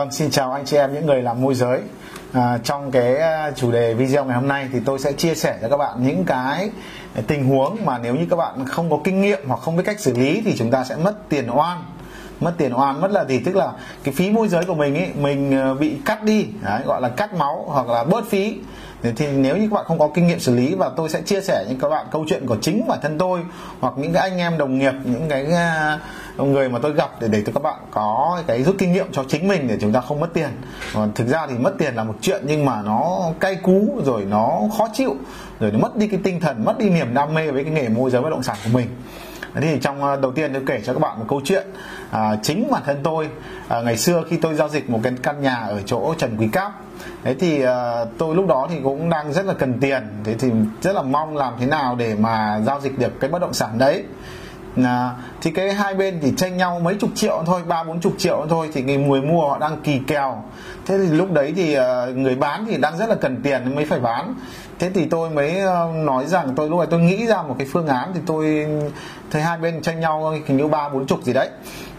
Vâng, xin chào anh chị em những người làm môi giới. À, trong cái à, chủ đề video ngày hôm nay thì tôi sẽ chia sẻ cho các bạn những cái tình huống mà nếu như các bạn không có kinh nghiệm hoặc không biết cách xử lý thì chúng ta sẽ mất tiền oan mất tiền oan mất là gì? Tức là cái phí môi giới của mình ấy mình ờ, bị cắt đi đấy, gọi là cắt máu hoặc là bớt phí. Thì nếu như các bạn không có kinh nghiệm xử lý và tôi sẽ chia sẻ những các bạn câu chuyện của chính bản thân tôi hoặc những cái anh em đồng nghiệp những cái ờ, người mà tôi gặp để để cho các bạn có cái rút kinh nghiệm cho chính mình để chúng ta không mất tiền. Còn thực ra thì mất tiền là một chuyện nhưng mà nó cay cú rồi nó khó chịu rồi nó mất đi cái tinh thần mất đi niềm đam mê với cái nghề môi giới bất động sản của mình thì trong ờ, đầu tiên tôi kể cho các bạn một câu chuyện à, chính bản thân tôi à, ngày xưa khi tôi giao dịch một cái căn nhà ở chỗ Trần Quý Cáp. Thế thì à, tôi lúc đó thì cũng đang rất là cần tiền thế thì rất là mong làm thế nào để mà giao dịch được cái bất động sản đấy. À, thì cái hai bên thì tranh nhau mấy chục triệu thôi ba bốn chục triệu thôi thì người người mua họ đang kỳ kèo. Thế thì lúc đấy thì uh, người bán thì đang rất là cần tiền mới phải bán thế thì tôi mới ờ, nói rằng tôi, lúc này tôi nghĩ ra một cái phương án thì tôi thấy hai bên tranh nhau, hình như ba bốn chục gì đấy.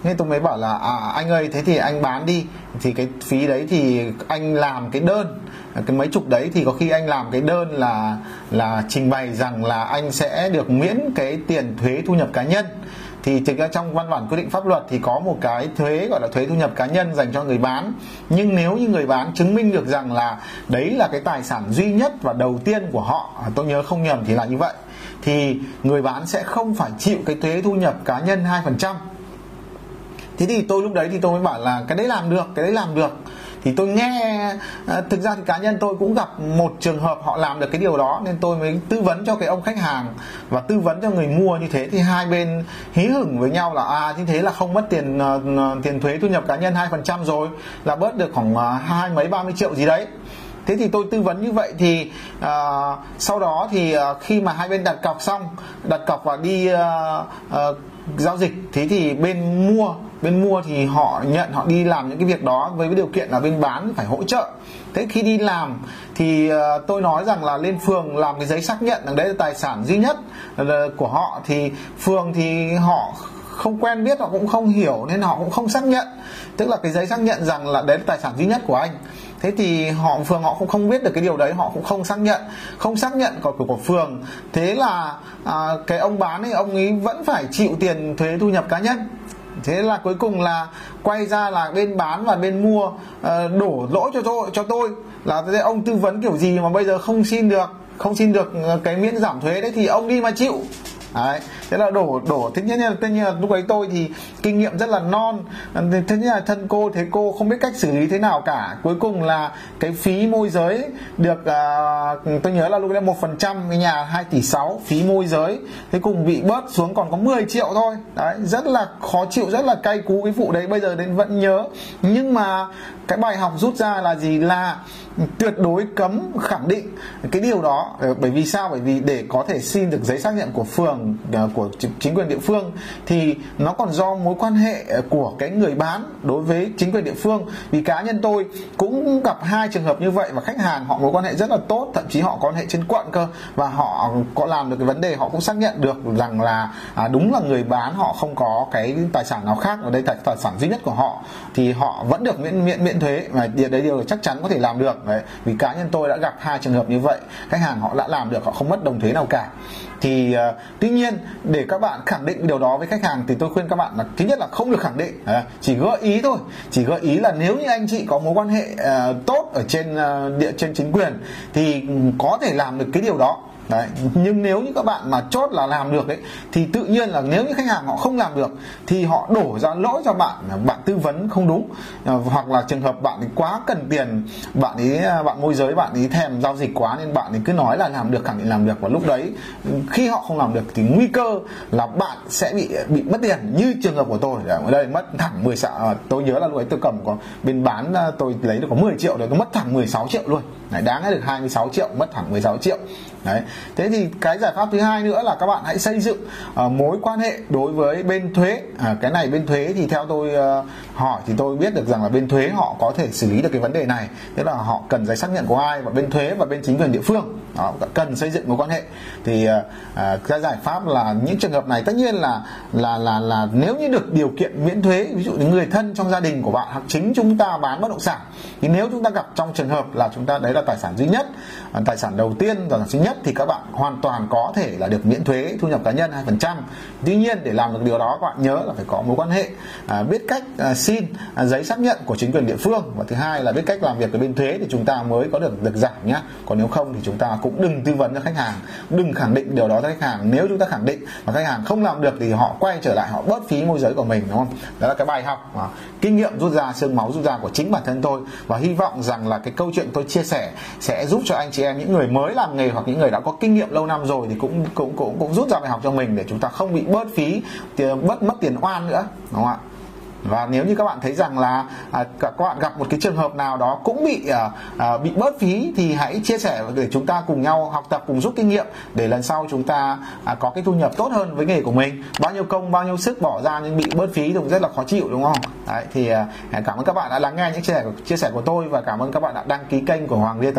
Nên tôi mới bảo là à anh ơi, thế thì anh bán đi. Thì cái phí đấy thì anh làm cái đơn. Cái mấy chục đấy thì có khi anh làm cái đơn là là trình bày rằng là anh sẽ được miễn cái tiền thuế thu nhập cá nhân thì thực ra trong văn bản quy định pháp luật thì có một cái thuế, gọi là thuế thu nhập cá nhân dành cho người bán. Nhưng nếu như người bán chứng minh được rằng là đấy là cái tài sản duy nhất và đầu tiên của họ à, tôi nhớ không nhầm thì là như vậy, thì người bán sẽ không phải chịu cái thuế thu nhập cá nhân 2% thế thì tôi lúc đấy thì tôi mới bảo là cái đấy làm được, cái đấy làm được thì tôi nghe à, thực ra thì cá nhân tôi cũng gặp một trường hợp họ làm được cái điều đó nên tôi mới tư vấn cho cái ông khách hàng. Và tư vấn cho người mua như thế thì hai bên hí hửng với nhau là à như thế là không mất tiền à, à, tiền thuế thu nhập cá nhân hai phần trăm rồi là bớt được khoảng hai mấy ba mươi triệu gì đấy. Thế thì tôi tư vấn như vậy thì uh, sau đó thì uh, khi mà hai bên đặt cọc xong đặt cọc và đi uh, uh, giao dịch. Thế thì bên mua bên mua thì họ nhận họ đi làm những cái việc đó với cái điều kiện là bên bán phải hỗ trợ. Thế khi đi làm thì uh, tôi nói rằng là lên phường làm cái giấy xác nhận rằng đấy là tài sản duy nhất ờ, của họ. Thì phường thì họ không quen biết họ cũng không hiểu nên họ cũng không xác nhận. Tức là cái giấy xác nhận rằng là đấy là tài sản duy nhất của anh thế thì họ phường họ cũng không biết được cái điều đấy họ cũng không xác nhận không xác nhận của của, của phường. Thế là à, cái ông bán ấy ông ấy vẫn phải chịu tiền thuế thu nhập cá nhân. Thế là cuối cùng là quay ra là bên bán và bên mua uh, đổ lỗi cho tôi cho tôi. Là ông tư vấn kiểu gì mà bây giờ không xin được không xin được ờ, cái miễn giảm thuế đấy thì ông đi mà chịu đấy. Thế là đổ đổ thế nhiên là tất nhiên là lúc ấy tôi thì kinh nghiệm rất là non. Thế nhiên là thân cô thế cô không biết cách xử lý thế nào cả. Cuối cùng là cái phí môi giới được uh, tôi nhớ là lúc đấy một phần trăm cái nhà 2 tỷ 6 phí môi giới. Thế cùng bị bớt xuống còn có 10 triệu thôi. Đấy rất là khó chịu rất là cay cú cái vụ đấy. Bây giờ đến vẫn nhớ. Nhưng mà cái bài học rút ra là gì? Là tuyệt đối cấm khẳng định cái điều đó. Ờ, bởi vì sao? Bởi vì để có thể xin được giấy xác nhận của phường ờ, của chính quyền địa phương thì nó còn do mối quan hệ ờ, của cái người bán đối với chính quyền địa phương. Vì cá nhân tôi cũng gặp hai trường hợp như vậy và khách hàng họ mối quan hệ rất là tốt thậm chí họ có quan hệ trên quận cơ và họ có làm được cái vấn đề họ cũng xác nhận được rằng là à, đúng là người bán họ không có cái tài sản nào khác và đây là tài sản duy nhất của họ thì họ vẫn được miễn miễn miễn thuế và đấy điều chắc chắn có thể làm được đấy vì cá nhân tôi đã gặp hai trường hợp như vậy khách hàng họ đã làm được họ không mất đồng thuế nào cả. Thì uh, tuy nhiên để các bạn khẳng định điều đó với khách hàng thì tôi khuyên các bạn là thứ nhất là không được khẳng định à, chỉ gợi ý thôi. Chỉ gợi ý là nếu như anh chị có mối quan hệ uh, tốt ở trên uh, địa trên chính quyền thì ừ, có thể làm được cái điều đó. Đấy nhưng nếu như các bạn mà chốt là làm được ấy thì tự nhiên là nếu như khách hàng họ không làm được thì họ đổ ra lỗi cho bạn tư vấn không đúng. À, hoặc là trường hợp bạn ấy quá cần tiền bạn ấy à, bạn môi giới bạn ấy thèm giao dịch quá nên bạn ấy cứ nói là làm được khẳng định làm được. Và lúc đấy khi họ không làm được thì nguy cơ là bạn sẽ bị bị mất tiền. Như trường hợp của tôi à, ở đây mất thẳng 10 triệu à, tôi nhớ là lúc ấy tôi cầm có bên bán tôi lấy được có 10 triệu rồi tôi mất thẳng 16 triệu luôn. Đấy, đáng được 26 triệu mất thẳng 16 triệu đấy. Thế thì cái giải pháp thứ hai nữa là các bạn hãy xây dựng uh, mối quan hệ đối với bên thuế. À, cái này bên thuế thì theo tôi uh, hỏi thì tôi biết được rằng là bên thuế họ có thể xử lý được cái vấn đề này. Tức là họ cần giấy xác nhận của ai và bên thuế và bên chính quyền địa phương đó, cần xây dựng mối quan hệ. Thì uh, uh, cái giải pháp là những trường hợp này tất nhiên là là là là nếu như được điều kiện miễn thuế ví dụ như người thân trong gia đình của bạn hoặc chính chúng ta bán bất động sản thì nếu chúng ta gặp trong trường hợp là chúng ta đấy là tài sản duy nhất tài sản đầu tiên tài sản duy nhất thì các bạn hoàn toàn có thể là được miễn thuế thu nhập cá nhân 2% tuy nhiên để làm được điều đó các bạn nhớ là phải có mối quan hệ à, biết cách à, xin à, giấy xác nhận của chính quyền địa phương và thứ hai là biết cách làm việc với bên thuế thì chúng ta mới có được được giảm nhá. Còn nếu không thì chúng ta cũng đừng tư vấn cho khách hàng đừng khẳng định điều đó cho khách hàng. Nếu chúng ta khẳng định mà khách hàng không làm được thì họ quay trở lại họ bớt phí môi giới của mình đúng không? Đó là cái bài học mà kinh nghiệm rút ra xương máu rút ra của chính bản thân tôi. Và hy vọng rằng là cái câu chuyện tôi chia sẻ sẽ giúp cho anh chị em những người mới làm nghề hoặc những người đã có kinh nghiệm lâu năm rồi thì cũng cũng cũng cũng rút ra bài học cho mình để chúng ta không bị bớt phí bớt mất tiền oan nữa đúng không ạ? Và nếu như các bạn thấy rằng là à, các bạn gặp một cái trường hợp nào đó cũng bị à, à, bị bớt phí thì hãy chia sẻ để chúng ta cùng nhau học tập cùng rút kinh nghiệm để lần sau chúng ta à, có cái thu nhập tốt hơn với nghề của mình. Bao nhiêu công bao nhiêu sức bỏ ra nhưng bị bớt phí thì cũng rất là khó chịu đúng không? Đấy thì à, cảm ơn các bạn đã lắng nghe những chia sẻ chia sẻ của tôi và cảm ơn các bạn đã đăng ký kênh của Hoàng Viết